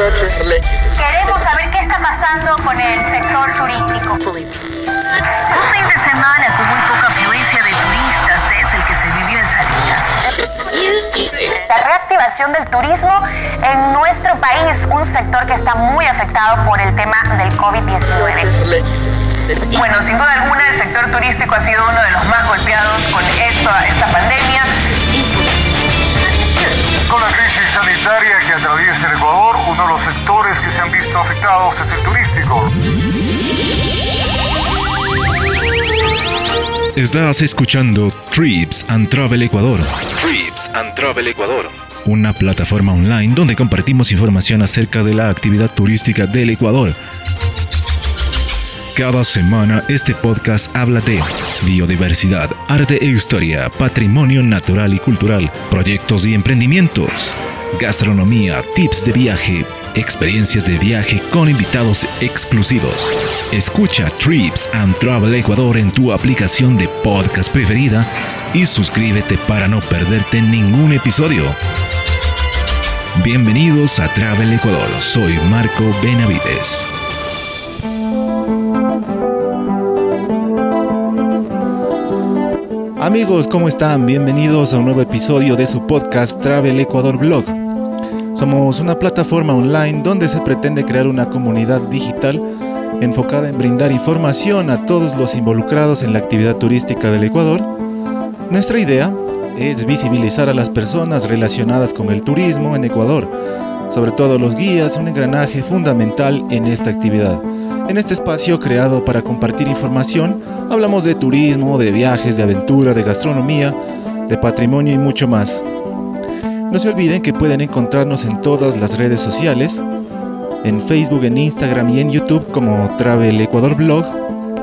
Queremos saber qué está pasando con el sector turístico. Un fin de semana con muy poca afluencia de turistas es el que se vivió en Salinas. La reactivación del turismo en nuestro país, un sector que está muy afectado por el tema del COVID-19. Bueno, sin duda alguna el sector turístico ha sido uno de los más golpeados con esta, esta pandemia. Con la crisis sanitaria que atraviesa el Ecuador, uno de los sectores que se han visto afectados es el turístico. Estás escuchando Trips and Travel Ecuador. Trips and Travel Ecuador. Una plataforma online donde compartimos información acerca de la actividad turística del Ecuador. Cada semana este podcast habla de biodiversidad, arte e historia, patrimonio natural y cultural, proyectos y emprendimientos, gastronomía, tips de viaje, experiencias de viaje con invitados exclusivos. Escucha Trips and Travel Ecuador en tu aplicación de podcast preferida y suscríbete para no perderte ningún episodio. Bienvenidos a Travel Ecuador, soy Marco Benavides. Amigos, ¿cómo están? Bienvenidos a un nuevo episodio de su podcast Travel Ecuador Blog. Somos una plataforma online donde se pretende crear una comunidad digital enfocada en brindar información a todos los involucrados en la actividad turística del Ecuador. Nuestra idea es visibilizar a las personas relacionadas con el turismo en Ecuador, sobre todo los guías, un engranaje fundamental en esta actividad. En este espacio creado para compartir información, hablamos de turismo, de viajes, de aventura, de gastronomía, de patrimonio y mucho más. No se olviden que pueden encontrarnos en todas las redes sociales, en Facebook, en Instagram y en YouTube como Travel Ecuador Blog,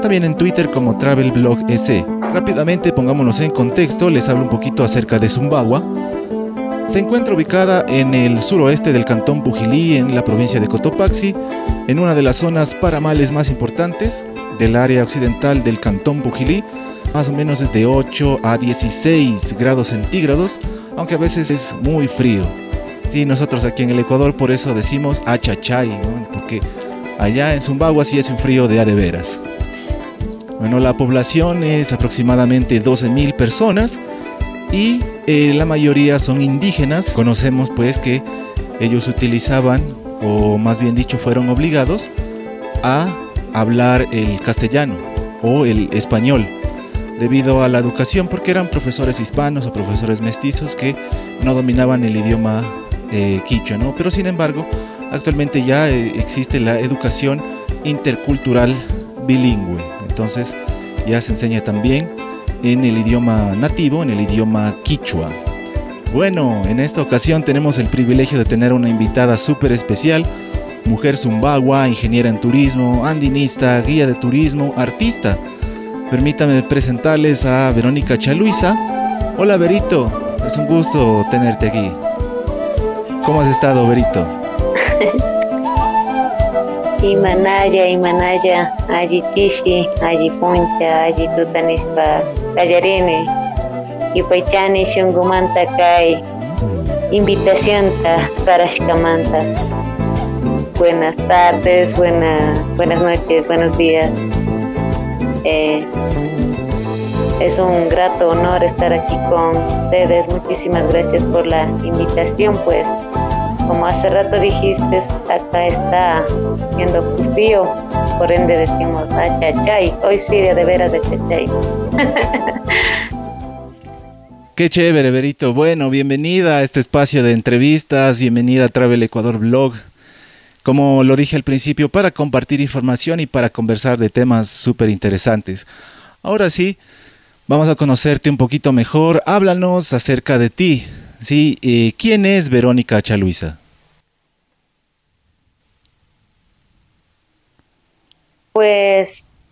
también en Twitter como Travel Blog S. Rápidamente pongámonos en contexto, les hablo un poquito acerca de Zumbagua. Se encuentra ubicada en el suroeste del cantón Pujilí, en la provincia de Cotopaxi, en una de las zonas paramales más importantes del área occidental del cantón Pujilí. Más o menos es de 8 a 16 grados centígrados, aunque a veces es muy frío. Sí, nosotros aquí en el Ecuador por eso decimos achachay, ¿no? porque allá en Zumbagua sí es un frío de a de veras. Bueno, la población es aproximadamente 12.000 personas y eh, la mayoría son indígenas. Conocemos pues que ellos utilizaban, o más bien dicho, fueron obligados a hablar el castellano o el español debido a la educación porque eran profesores hispanos o profesores mestizos que no dominaban el idioma eh, quichua, ¿no? Pero sin embargo, actualmente ya eh, existe la educación intercultural bilingüe. Entonces, ya se enseña también en el idioma nativo, en el idioma quichua. Bueno, en esta ocasión tenemos el privilegio de tener una invitada súper especial, mujer zumbagua, ingeniera en turismo, andinista, guía de turismo, artista. Permítame presentarles a Verónica Chaluisa. Hola Verito, es un gusto tenerte aquí. ¿Cómo has estado, Verito? Imanaya, Imanaya, allí Tishi, allí allí Tutanispa, Callarine, y Paichani Shungumanta Kai, invitación para Shkamanta. Buenas tardes, buena, buenas noches, buenos días. Eh, es un grato honor estar aquí con ustedes. Muchísimas gracias por la invitación, pues como hace rato dijiste, acá está siendo frío, por ende decimos achachay. Hoy sí, de veras de chachay. Qué chévere, Berito. Bueno, bienvenida a este espacio de entrevistas, bienvenida a Travel Ecuador Blog. Como lo dije al principio, para compartir información y para conversar de temas súper interesantes. Ahora sí, vamos a conocerte un poquito mejor. Háblanos acerca de ti. Sí, eh, ¿quién es Verónica Chaluisa? Pues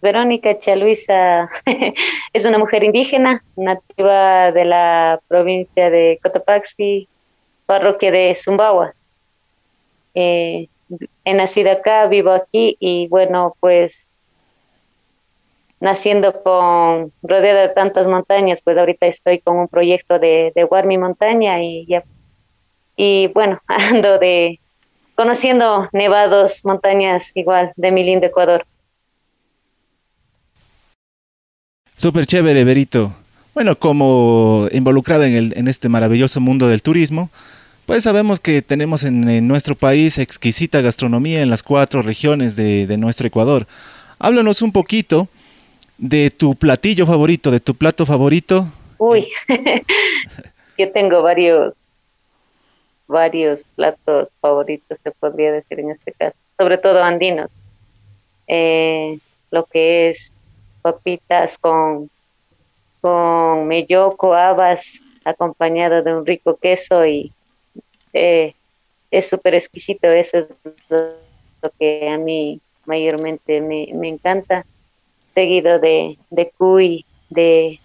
Verónica Chaluisa es una mujer indígena, nativa de la provincia de Cotopaxi, parroquia de Zumbagua. Eh, he nacido acá, vivo aquí y bueno, pues naciendo con rodeada de tantas montañas, pues ahorita estoy con un proyecto de, de Guarmi Montaña y ya y bueno, ando de conociendo nevados, montañas igual de mi lindo Ecuador. Súper chévere, Berito. Bueno, como involucrada en, el, en este maravilloso mundo del turismo, pues sabemos que tenemos en, nuestro país exquisita gastronomía en las cuatro regiones de, de, nuestro Ecuador. Háblanos un poquito de tu platillo favorito, de tu plato favorito. Uy, yo tengo varios, varios platos favoritos, te podría decir en este caso, sobre todo andinos. Eh, lo que es papitas con, con melloco, habas, acompañado de un rico queso y eh, es súper exquisito, eso es lo que a mí mayormente me, me encanta, seguido de, de cuy, de,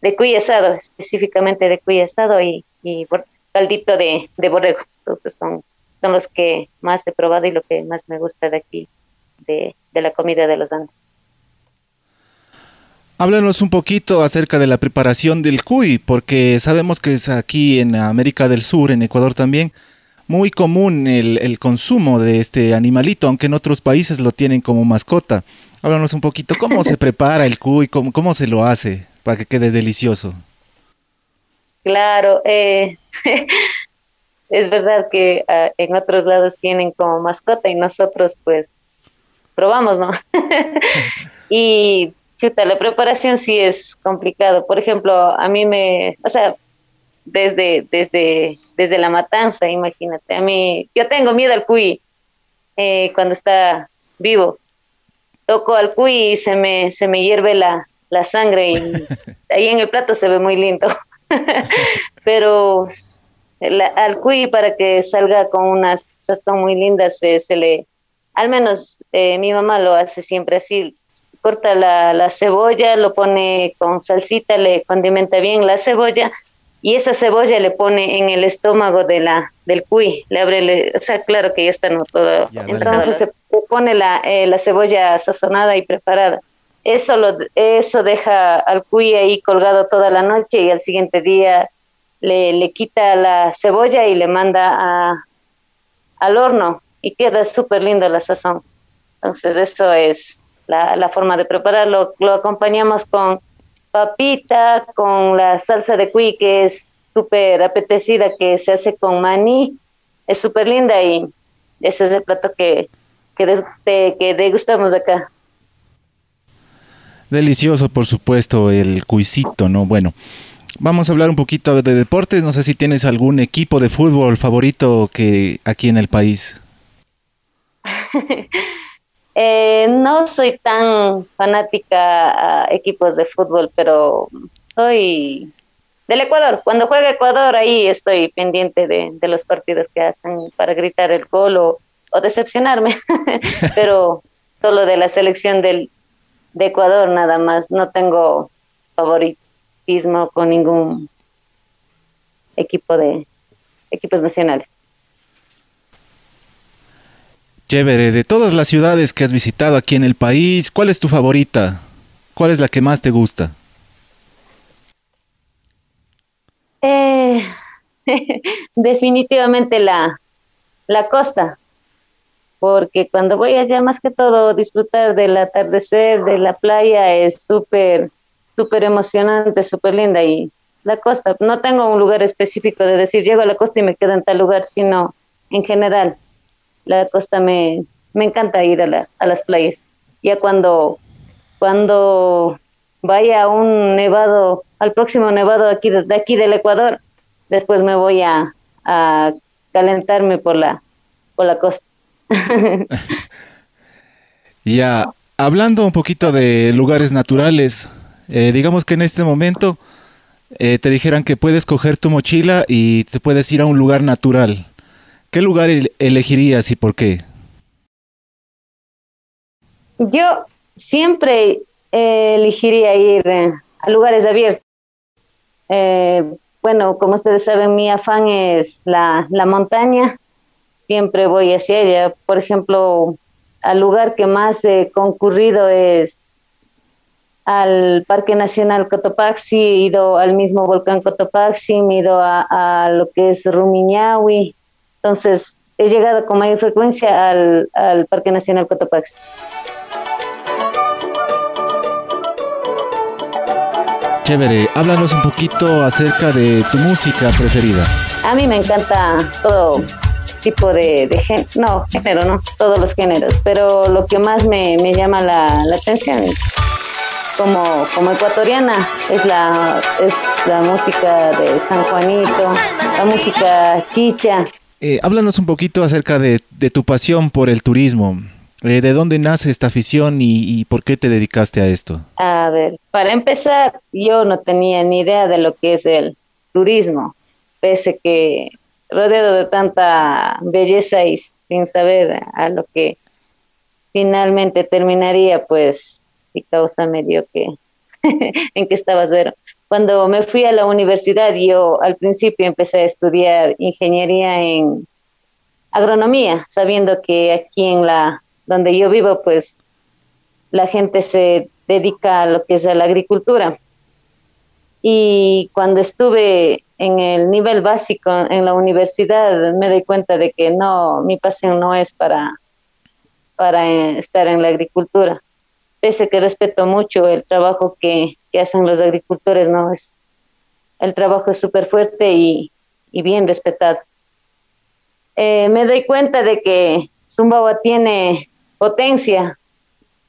de cuy asado, específicamente de cuy asado y, y caldito de, de borrego. Entonces son, son los que más he probado y lo que más me gusta de aquí, de, de la comida de los Andes. Háblanos un poquito acerca de la preparación del cuy, porque sabemos que es aquí en América del Sur, en Ecuador también, muy común el, el, consumo de este animalito, aunque en otros países lo tienen como mascota. Háblanos un poquito cómo se prepara el cuy, cómo, cómo se lo hace para que quede delicioso. Claro, eh, es verdad que uh, en otros lados tienen como mascota y nosotros pues probamos, ¿no? y chuta, la preparación sí es complicado. Por ejemplo, a mí me, o sea, desde, desde, desde la matanza, imagínate, a mí, yo tengo miedo al cuy eh, cuando está vivo. Toco al cuy y se me, se me hierve la, la sangre y ahí en el plato se ve muy lindo. Pero la, al cuy para que salga con unas sazón muy lindas se, se le, al menos eh, mi mamá lo hace siempre así, corta la, la, cebolla, lo pone con salsita, le condimenta bien la cebolla y esa cebolla le pone en el estómago de la del cuy, le abre, le, o sea, claro que ya está no todo. Ya, Entonces vale. se pone la, eh, la cebolla sazonada y preparada. Eso lo, eso deja al cuy ahí colgado toda la noche y al siguiente día le, le quita la cebolla y le manda a, al horno y queda súper lindo la sazón. Entonces eso es la, la forma de prepararlo. Lo acompañamos con papita, con la salsa de cuy que es súper apetecida, que se hace con maní. Es súper linda y ese es el plato que, que, de, que degustamos acá. Delicioso, por supuesto, el cuisito, ¿no? Bueno, vamos a hablar un poquito de deportes. No sé si tienes algún equipo de fútbol favorito que aquí en el país. Eh, no soy tan fanática a equipos de fútbol, pero soy del Ecuador. Cuando juega Ecuador, ahí estoy pendiente de, los partidos que hacen para gritar el gol o decepcionarme, pero solo de la selección del, de Ecuador nada más. No tengo favoritismo con ningún equipo de equipos nacionales. Chévere, de todas las ciudades que has visitado aquí en el país, ¿cuál es tu favorita? ¿Cuál es la que más te gusta? Eh, definitivamente la, la costa, porque cuando voy allá más que todo disfrutar del atardecer, de la playa, es súper, súper emocionante, súper linda y la costa, no tengo un lugar específico de decir llego a la costa y me quedo en tal lugar, sino en general la costa me, me encanta ir a, la, a las playas. Ya cuando, cuando vaya a un nevado, al próximo nevado aquí, de aquí del Ecuador, después me voy a, a calentarme por la, por la costa. ya, hablando un poquito de lugares naturales, eh, digamos que en este momento eh, te dijeran que puedes coger tu mochila y te puedes ir a un lugar natural. ¿Qué lugar elegirías y por qué? Yo siempre eh, elegiría ir eh, a lugares abiertos. Eh, bueno, como ustedes saben, mi afán es la, la montaña. Siempre voy hacia ella. Por ejemplo, al lugar que más he concurrido es al Parque Nacional Cotopaxi, he ido al mismo volcán Cotopaxi, he ido a, a lo que es Rumiñahui, entonces, he llegado con mayor frecuencia al, al Parque Nacional Cotopaxi. Chévere, háblanos un poquito acerca de tu música preferida. A mí me encanta todo tipo de, de género, no, género, no, todos los géneros, pero lo que más me, me llama la, la atención como, como ecuatoriana es la, es la música de San Juanito, la música chicha. Eh, háblanos un poquito acerca de, de tu pasión por el turismo. Eh, ¿De dónde nace esta afición y, y, por qué te dedicaste a esto? A ver, para empezar, yo no tenía ni idea de lo que es el turismo, pese que rodeado de tanta belleza y sin saber a lo que finalmente terminaría, pues mi causa me dio que en qué estabas, Vero. Cuando me fui a la universidad, yo al principio empecé a estudiar ingeniería en agronomía, sabiendo que aquí en la donde yo vivo, pues la gente se dedica a lo que es la agricultura. Y cuando estuve en el nivel básico en la universidad, me doy cuenta de que no, mi pasión no es para, para estar en la agricultura. Pese que respeto mucho el trabajo que, que hacen los agricultores, no es el trabajo es súper fuerte y, y, bien respetado. Eh, me doy cuenta de que Zumbawa tiene potencia.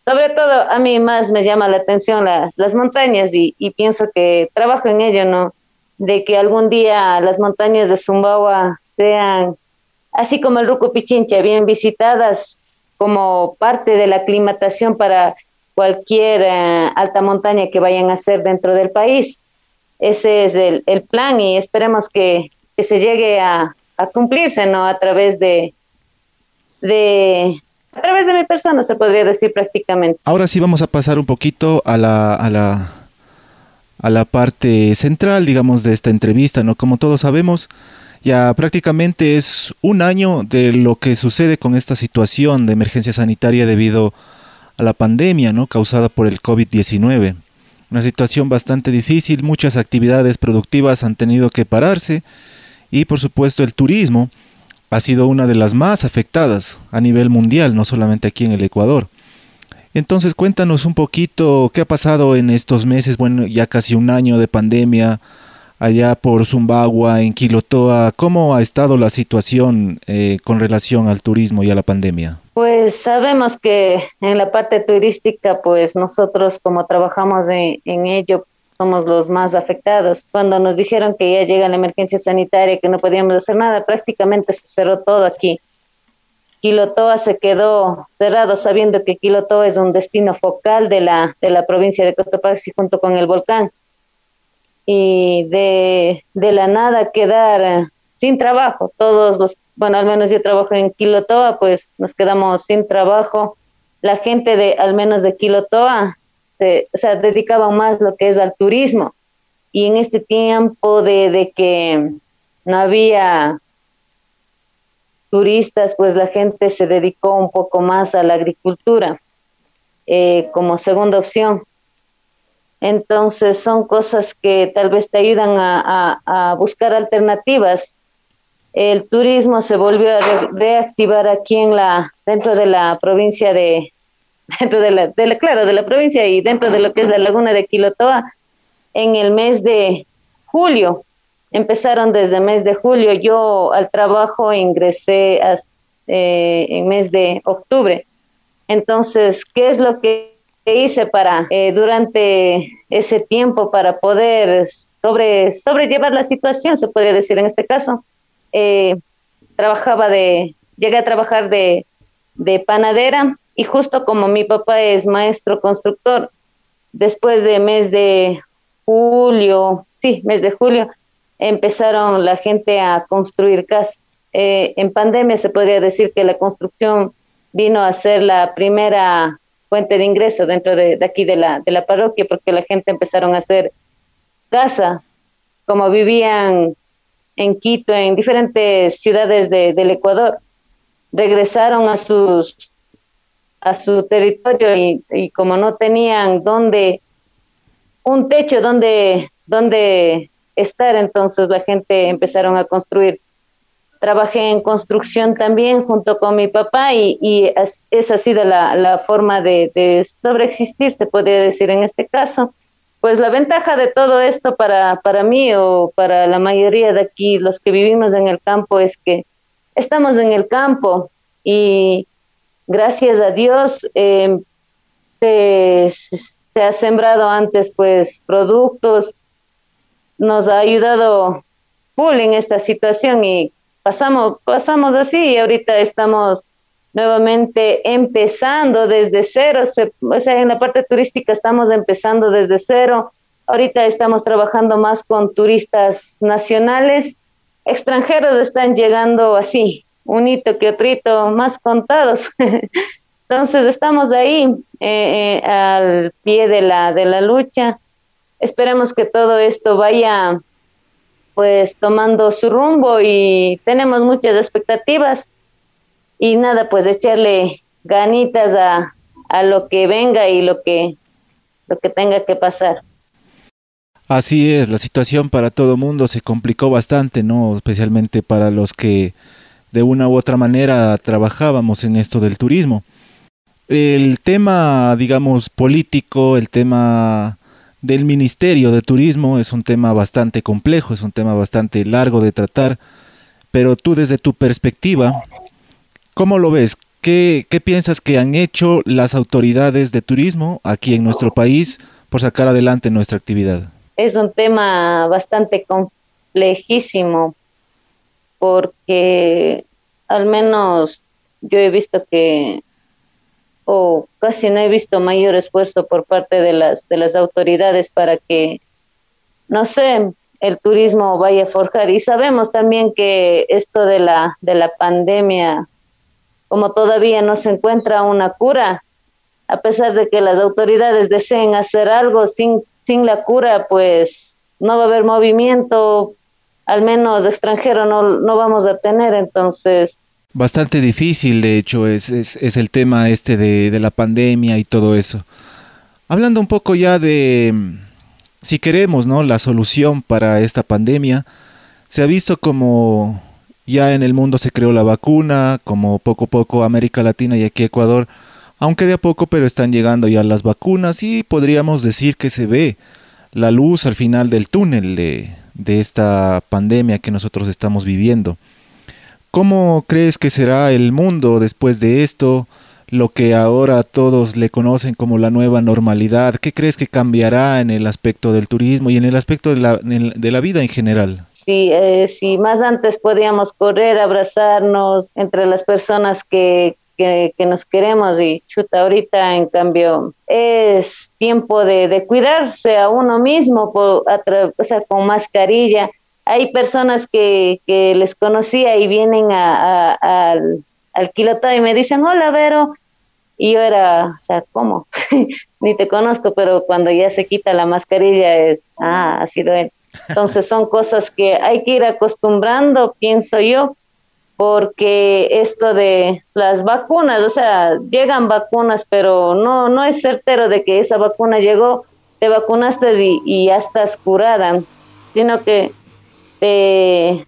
Sobre todo a mí más me llama la atención las, las montañas y, y, pienso que trabajo en ello, ¿no? De que algún día las montañas de Zumbawa sean, así como el Ruco Pichincha, bien visitadas como parte de la aclimatación para cualquier uh, alta montaña que vayan a hacer dentro del país. Ese es el, el plan y esperemos que, que se llegue a, a, cumplirse, ¿no? A través de, de, a través de mi persona, se podría decir prácticamente. Ahora sí vamos a pasar un poquito a la, a la, a la parte central, digamos, de esta entrevista, ¿no? Como todos sabemos, ya prácticamente es un año de lo que sucede con esta situación de emergencia sanitaria debido a la pandemia, ¿no? Causada por el COVID-19. Una situación bastante difícil, muchas actividades productivas han tenido que pararse y por supuesto el turismo, ha sido una de las más afectadas a nivel mundial, no solamente aquí en el Ecuador. Entonces cuéntanos un poquito qué ha pasado en estos meses, bueno, ya casi un año de pandemia allá por Zumbagua, en Quilotoa, ¿cómo ha estado la situación eh, con relación al turismo y a la pandemia? Pues sabemos que en la parte turística, pues nosotros como trabajamos en, en ello, somos los más afectados. Cuando nos dijeron que ya llega la emergencia sanitaria, que no podíamos hacer nada, prácticamente se cerró todo aquí. Quilotoa se quedó cerrado sabiendo que Quilotoa es un destino focal de la, de la provincia de Cotopaxi junto con el volcán. Y de, de la nada quedar sin trabajo, todos los, bueno, al menos yo trabajo en Quilotoa, pues nos quedamos sin trabajo. La gente de, al menos de Quilotoa, se, o sea, dedicaban más lo que es al turismo. Y en este tiempo de, de que no había turistas, pues la gente se dedicó un poco más a la agricultura eh, como segunda opción. Entonces son cosas que tal vez te ayudan a, a, buscar alternativas. El turismo se volvió a re reactivar aquí en la dentro de la provincia de, dentro de la, de la, claro, de la provincia y dentro de lo que es la laguna de Quilotoa, en el mes de julio. Empezaron desde el mes de julio. Yo al trabajo ingresé hasta, eh, en mes de octubre. Entonces, ¿qué es lo que hice para eh, durante ese tiempo para poder sobre sobrellevar la situación, se podría decir en este caso? Eh, trabajaba de, llegué a trabajar de, de panadera y justo como mi papá es maestro constructor, después de mes de julio, sí, mes de julio, empezaron la gente a construir casas. Eh, en pandemia se podría decir que la construcción vino a ser la primera fuente de ingreso dentro de, de, aquí de la, de la parroquia, porque la gente empezaron a hacer casa, como vivían en Quito, en diferentes ciudades de, del Ecuador, regresaron a sus a su territorio y, y como no tenían donde un techo donde donde estar entonces la gente empezaron a construir trabajé en construcción también junto con mi papá y, y esa ha sido la, la forma de, de, sobreexistir, se podría decir en este caso. Pues la ventaja de todo esto para, para mí o para la mayoría de aquí, los que vivimos en el campo, es que estamos en el campo y gracias a Dios eh, se, ha sembrado antes pues productos, nos ha ayudado full en esta situación y pasamos, pasamos así y ahorita estamos nuevamente empezando desde cero, o sea, en la parte turística estamos empezando desde cero, ahorita estamos trabajando más con turistas nacionales, extranjeros están llegando así, un hito que otro más contados. Entonces estamos ahí eh, eh, al pie de la, de la lucha. Esperemos que todo esto vaya pues tomando su rumbo y tenemos muchas expectativas y nada, pues echarle ganitas a, a lo que venga y lo que, lo que tenga que pasar. Así es, la situación para todo mundo se complicó bastante, ¿no? Especialmente para los que de una u otra manera trabajábamos en esto del turismo. El tema, digamos, político, el tema del Ministerio de Turismo es un tema bastante complejo, es un tema bastante largo de tratar, pero tú desde tu perspectiva, ¿cómo lo ves? ¿Qué, qué piensas que han hecho las autoridades de turismo aquí en nuestro país por sacar adelante nuestra actividad? Es un tema bastante complejísimo porque al menos yo he visto que o casi no he visto mayor esfuerzo por parte de las de las autoridades para que no sé el turismo vaya a forjar. Y sabemos también que esto de la de la pandemia como todavía no se encuentra una cura a pesar de que las autoridades deseen hacer algo sin sin la cura pues no va a haber movimiento al menos extranjero no no vamos a tener entonces bastante difícil, de hecho, es, es, el tema este de, de, la pandemia y todo eso. Hablando un poco ya de, si queremos, ¿no? La solución para esta pandemia, se ha visto como ya en el mundo se creó la vacuna, como poco a poco América Latina y aquí Ecuador, aunque de a poco, pero están llegando ya las vacunas y podríamos decir que se ve la luz al final del túnel de, de esta pandemia que nosotros estamos viviendo. ¿Cómo crees que será el mundo después de esto? Lo que ahora todos le conocen como la nueva normalidad. ¿Qué crees que cambiará en el aspecto del turismo y en el aspecto de la, de la vida en general? Sí, eh, si más antes podíamos correr, abrazarnos entre las personas que, que, nos queremos y chuta, ahorita en cambio es tiempo de, de cuidarse a uno mismo, por, o sea, con mascarilla hay personas que, que les conocía y vienen a, a, al, al y me dicen, hola Vero, y yo era, o sea, ¿cómo? Ni te conozco, pero cuando ya se quita la mascarilla es, ah, ha sido él. Entonces son cosas que hay que ir acostumbrando, pienso yo, porque esto de las vacunas, o sea, llegan vacunas, pero no, no es certero de que esa vacuna llegó, te vacunaste y, y ya estás curada, sino que te,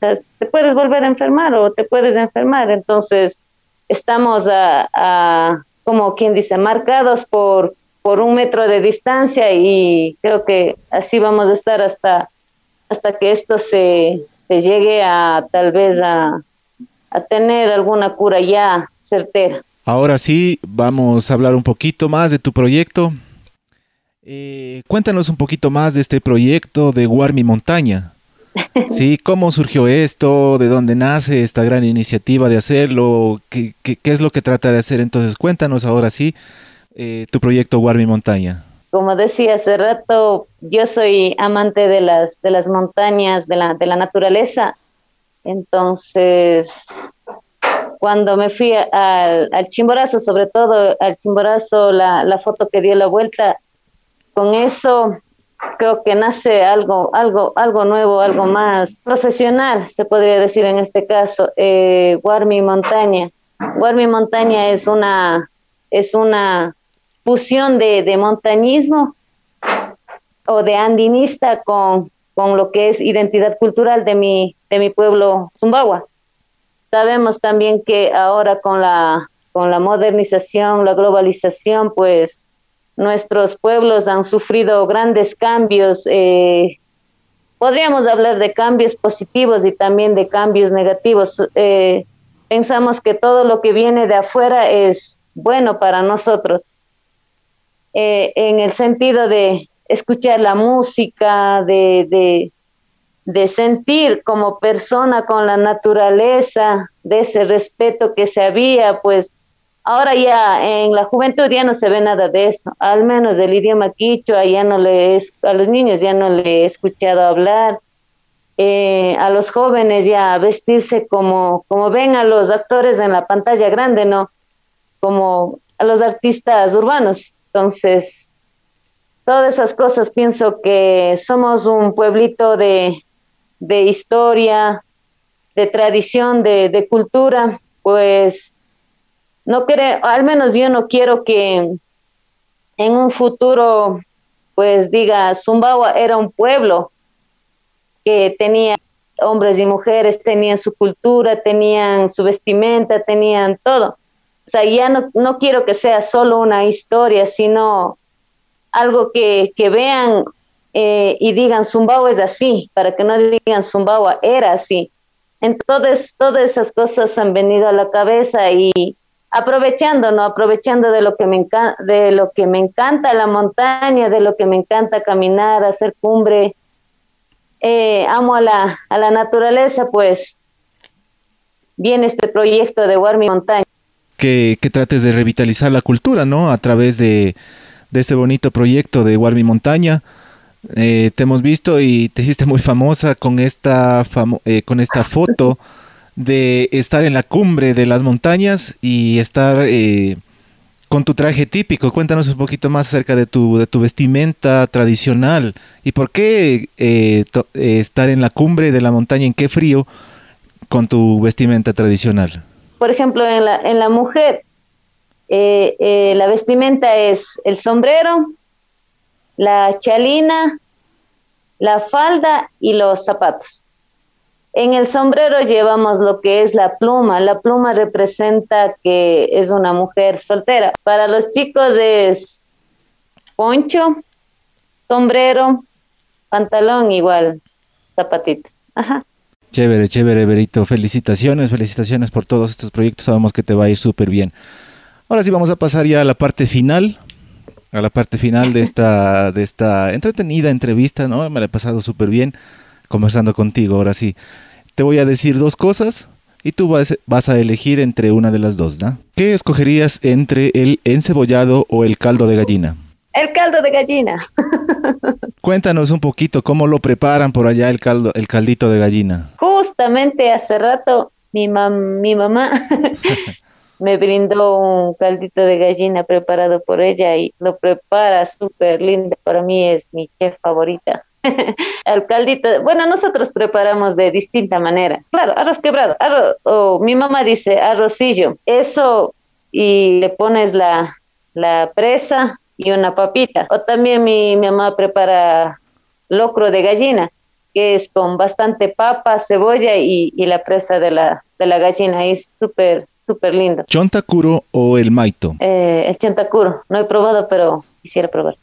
te puedes volver a enfermar o te puedes enfermar. Entonces, estamos a, a, como quien dice, marcados por, por un metro de distancia y creo que así vamos a estar hasta, hasta que esto se, se llegue a tal vez a, a tener alguna cura ya certera. Ahora sí, vamos a hablar un poquito más de tu proyecto. Eh, cuéntanos un poquito más de este proyecto de Guarmi Montaña. Sí, ¿cómo surgió esto? ¿De dónde nace esta gran iniciativa de hacerlo? ¿Qué, qué, qué es lo que trata de hacer? Entonces, cuéntanos ahora sí eh, tu proyecto Guarmi Montaña. Como decía hace rato, yo soy amante de las, de las montañas, de la, de la naturaleza. Entonces, cuando me fui al, al Chimborazo, sobre todo al Chimborazo, la, la foto que dio la vuelta, con eso creo que nace algo, algo, algo nuevo, algo más profesional, se podría decir en este caso, eh, Montaña. Guarmi Montaña es una, es una fusión de, de montañismo o de andinista con, con lo que es identidad cultural de mi, de mi pueblo Zumbagua. Sabemos también que ahora con la, con la modernización, la globalización, pues nuestros pueblos han sufrido grandes cambios. Eh, podríamos hablar de cambios positivos y también de cambios negativos. Eh, pensamos que todo lo que viene de afuera es bueno para nosotros, eh, en el sentido de escuchar la música, de, de, sentir como persona con la naturaleza, de ese respeto que se había, pues ahora ya en la juventud ya no se ve nada de eso, al menos del idioma quichua ya no le a los niños ya no le he escuchado hablar, eh, a los jóvenes ya vestirse como, como ven a los actores en la pantalla grande, ¿no? Como a los artistas urbanos. Entonces, todas esas cosas pienso que somos un pueblito de, de historia, de tradición, de, cultura, pues no quiere, al menos yo no quiero que en un futuro pues diga Zumbawa era un pueblo que tenía hombres y mujeres, tenían su cultura, tenían su vestimenta, tenían todo. O sea, ya no, no quiero que sea solo una historia, sino algo que, que vean eh, y digan, Zumbawa es así, para que no digan Zumbawa era así. Entonces, todas esas cosas han venido a la cabeza y aprovechando, ¿no? Aprovechando de lo que me encanta, de lo que me encanta la montaña, de lo que me encanta caminar, hacer cumbre, eh, amo a la, a la naturaleza, pues viene este proyecto de Warmi Montaña. Que, que, trates de revitalizar la cultura, ¿no? A través de, este bonito proyecto de Warmi Montaña. Eh, te hemos visto y te hiciste muy famosa con esta, eh, con esta foto de estar en la cumbre de las montañas y estar eh, con tu traje típico. Cuéntanos un poquito más acerca de tu, de tu vestimenta tradicional y por qué eh, eh, estar en la cumbre de la montaña, en qué frío, con tu vestimenta tradicional. Por ejemplo, en la, en la mujer, eh, la vestimenta es el sombrero, la chalina, la falda y los zapatos. En el sombrero llevamos lo que es la pluma. La pluma representa que es una mujer soltera. Para los chicos es poncho, sombrero, pantalón igual, zapatitos. Ajá. Chévere, chévere, Berito. Felicitaciones, felicitaciones por todos estos proyectos. Sabemos que te va a ir súper bien. Ahora sí vamos a pasar ya a la parte final, a la parte final de esta, de esta entretenida entrevista, ¿no? Me la he pasado súper bien conversando contigo. Ahora sí, te voy a decir dos cosas y tú vas, vas, a elegir entre una de las dos, ¿no? ¿Qué escogerías entre el encebollado o el caldo de gallina? El caldo de gallina. Cuéntanos un poquito cómo lo preparan por allá el caldo, el caldito de gallina. Justamente hace rato mi, mam mi mamá me brindó un caldito de gallina preparado por ella y lo prepara súper lindo. Para mí es mi chef favorita. el caldito, bueno, nosotros preparamos de distinta manera. Claro, arroz quebrado, arroz, o mi mamá dice arrocillo, eso y le pones la, la presa y una papita. O también mi, mi mamá prepara locro de gallina, que es con bastante papa, cebolla y, y la presa de la, de la gallina. Es súper, súper lindo. ¿Chontacuro o el maito? Eh, el chontacuro. No he probado, pero quisiera probar.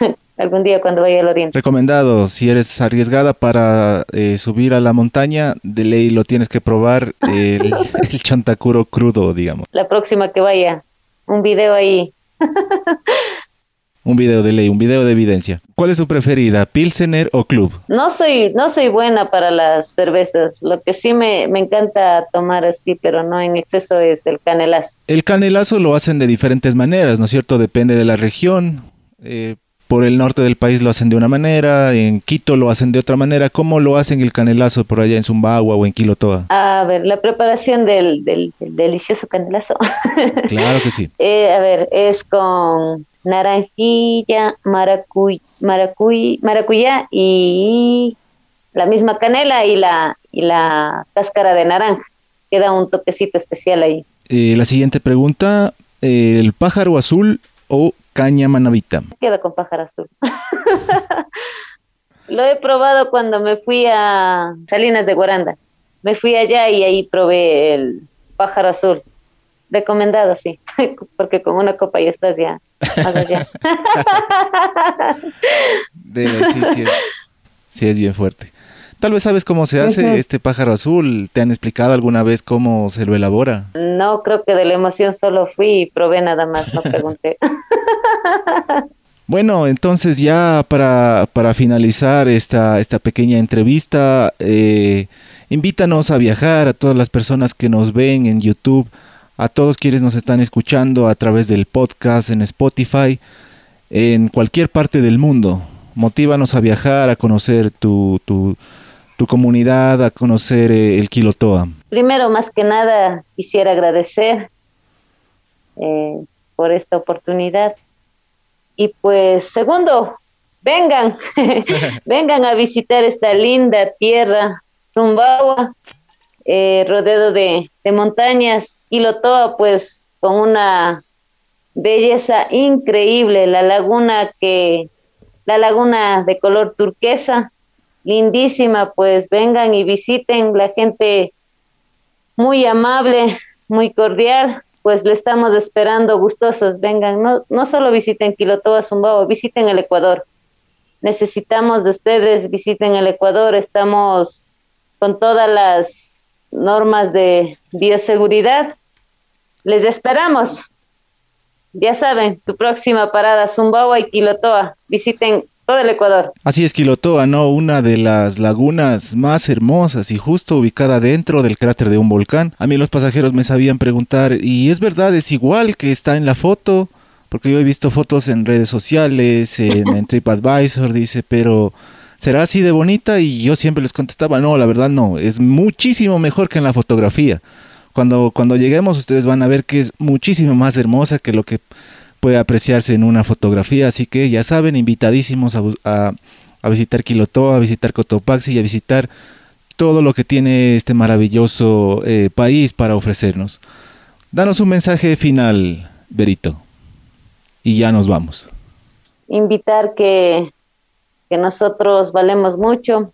algún día cuando vaya al oriente. Recomendado, si eres arriesgada para eh, subir a la montaña, de ley lo tienes que probar el, el chantacuro crudo, digamos. La próxima que vaya, un video ahí. un video de ley, un video de evidencia. ¿Cuál es su preferida, Pilsener o Club? No soy, no soy buena para las cervezas. Lo que sí me, me encanta tomar así, pero no en exceso, es el canelazo. El canelazo lo hacen de diferentes maneras, ¿no es cierto? Depende de la región. Eh, por el norte del país lo hacen de una manera, en Quito lo hacen de otra manera. ¿Cómo lo hacen el canelazo por allá en Zumbagua o en Quilotoa? A ver, la preparación del, del, del delicioso canelazo. Claro que sí. eh, a ver, es con naranjilla, maracuy, maracuy, maracuyá y la misma canela y la, y la cáscara de naranja. Queda un toquecito especial ahí. Eh, la siguiente pregunta, ¿el pájaro azul o caña manavita? Queda con pájaro azul. Lo he probado cuando me fui a Salinas de Guaranda. Me fui allá y ahí probé el pájaro azul. Recomendado, sí, porque con una copa ya estás ya allá. Debe, sí, sí, es, sí es bien fuerte. Tal vez sabes cómo se hace este pájaro azul. ¿Te han explicado alguna vez cómo se lo elabora? No, creo que de la emoción solo fui y probé nada más, no pregunté. Bueno, entonces ya para, para finalizar esta, esta pequeña entrevista, eh, invítanos a viajar a todas las personas que nos ven en YouTube, a todos quienes nos están escuchando a través del podcast en Spotify, en cualquier parte del mundo. Motívanos a viajar, a conocer tu, tu, tu comunidad, a conocer eh, el Quilotoa. Primero, más que nada, quisiera agradecer eh, por esta oportunidad. Y pues, segundo, vengan, vengan a visitar esta linda tierra, Zumbawa, eh, rodeado de, de montañas, Quilotoa, pues con una belleza increíble, la laguna que, la laguna de color turquesa, lindísima, pues vengan y visiten, la gente muy amable, muy cordial, pues le estamos esperando gustosos, vengan, no, no solo visiten Quilotoa, Zumbao, visiten el Ecuador. Necesitamos de ustedes, visiten el Ecuador, estamos con todas las normas de bioseguridad. Les esperamos. Ya saben, tu próxima parada, Zumbao y Quilotoa. Visiten todo el Ecuador. Así es, Quilotoa, ¿no? Una de las lagunas más hermosas y justo ubicada dentro del cráter de un volcán. A mí los pasajeros me sabían preguntar, y es verdad, es igual que está en la foto, porque yo he visto fotos en redes sociales, en, en TripAdvisor, dice, pero ¿será así de bonita? Y yo siempre les contestaba, no, la verdad no, es muchísimo mejor que en la fotografía. Cuando, cuando lleguemos ustedes van a ver que es muchísimo más hermosa que lo que puede apreciarse en una fotografía. Así que ya saben, invitadísimos a, a visitar Quilotoa, a visitar Cotopaxi y a visitar todo lo que tiene este maravilloso eh, país para ofrecernos. Danos un mensaje final, Berito. Y ya nos vamos. invitar que, que nosotros valemos mucho,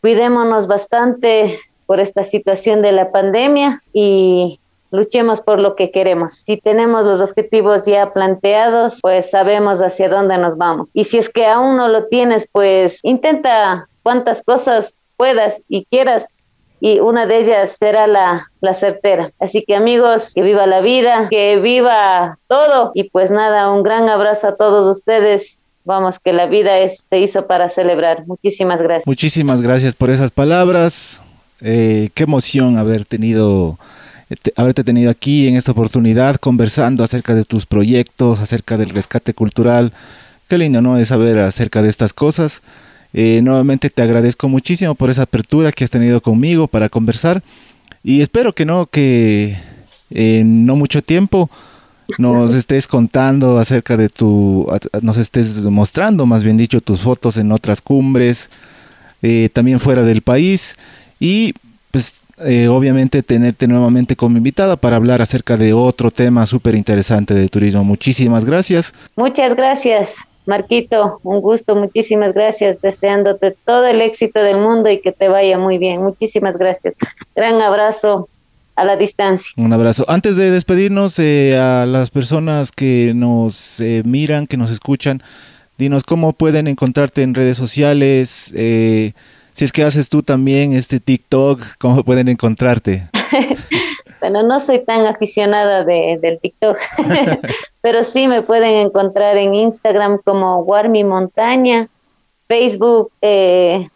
cuidémonos bastante por esta situación de la pandemia y luchemos por lo que queremos. Si tenemos los objetivos ya planteados, pues sabemos hacia dónde nos vamos. Y si es que aún no lo tienes, pues intenta cuantas cosas puedas y quieras y una de ellas será la, la certera. Así que amigos, que viva la vida, que viva todo y pues nada, un gran abrazo a todos ustedes. Vamos, que la vida es, se hizo para celebrar. Muchísimas gracias. Muchísimas gracias por esas palabras. Eh, qué emoción haber tenido te- haberte tenido aquí en esta oportunidad conversando acerca de tus proyectos, acerca del rescate cultural. Qué lindo, ¿no? Es saber acerca de estas cosas. Eh, nuevamente te agradezco muchísimo por esa apertura que has tenido conmigo para conversar y espero que no, que en no mucho tiempo nos estés contando acerca de tu, nos estés mostrando, más bien dicho, tus fotos en otras cumbres, eh, también fuera del país y pues eh, obviamente tenerte nuevamente como invitada para hablar acerca de otro tema súper interesante de turismo. Muchísimas gracias. Muchas gracias, Marquito. Un gusto, muchísimas gracias. Deseándote todo el éxito del mundo y que te vaya muy bien. Muchísimas gracias. Gran abrazo a la distancia. Un abrazo. Antes de despedirnos eh, a las personas que nos eh, miran, que nos escuchan, dinos cómo pueden encontrarte en redes sociales. eh, si es que haces tú también este TikTok, cómo pueden encontrarte. Bueno, no soy tan aficionada de, del TikTok, pero sí me pueden encontrar en Instagram como Warmi Montaña, Facebook eh,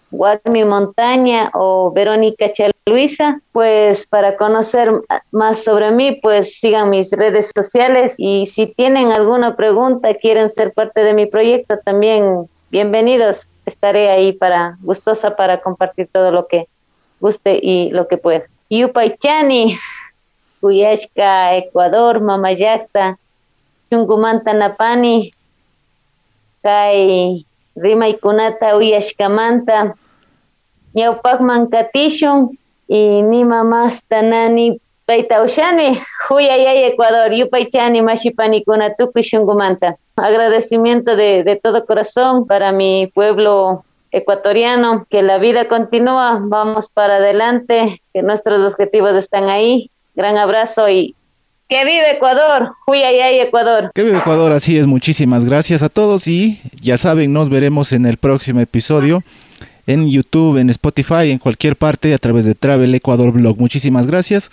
Montaña o Verónica Chaluisa. Pues para conocer más sobre mí, pues sigan mis redes sociales y si tienen alguna pregunta, quieren ser parte de mi proyecto, también bienvenidos. Estaré ahí para gustosa para compartir todo lo que guste y lo que pueda. Yupaychani, Cuyashka, Ecuador, Mamayacta, Chungumanta Napani, Kai Rima y Kunata Uyashkamanta, Ñaupakman Katishun, y Nima más Tanani Paitaushani, Huyayay Ecuador, Yupaychani, Mashipanikuna, Tupi Shungumanta. Agradecimiento de, de todo corazón para mi pueblo ecuatoriano, que la vida continúa, vamos para adelante, que nuestros objetivos están ahí. Gran abrazo y que vive Ecuador, Huyayay Ecuador. Que vive Ecuador, así es, muchísimas gracias a todos y ya saben, nos veremos en el próximo episodio en YouTube, en Spotify, en cualquier parte a través de Travel Ecuador Blog. Muchísimas gracias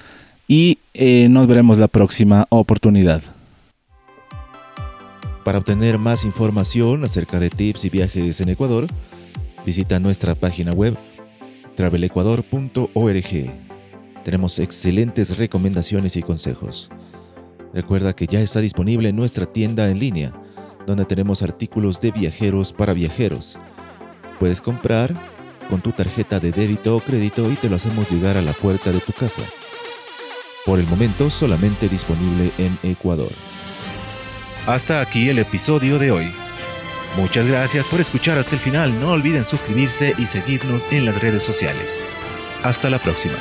y eh, nos veremos la próxima oportunidad. Para obtener más información acerca de tips y viajes en Ecuador, visita nuestra página web travelecuador.org. Tenemos excelentes recomendaciones y consejos. Recuerda que ya está disponible nuestra tienda en línea, donde tenemos artículos de viajeros para viajeros. Puedes comprar con tu tarjeta de débito o crédito y te lo hacemos llegar a la puerta de tu casa. Por el momento solamente disponible en Ecuador. Hasta aquí el episodio de hoy. Muchas gracias por escuchar hasta el final. No olviden suscribirse y seguirnos en las redes sociales. Hasta la próxima.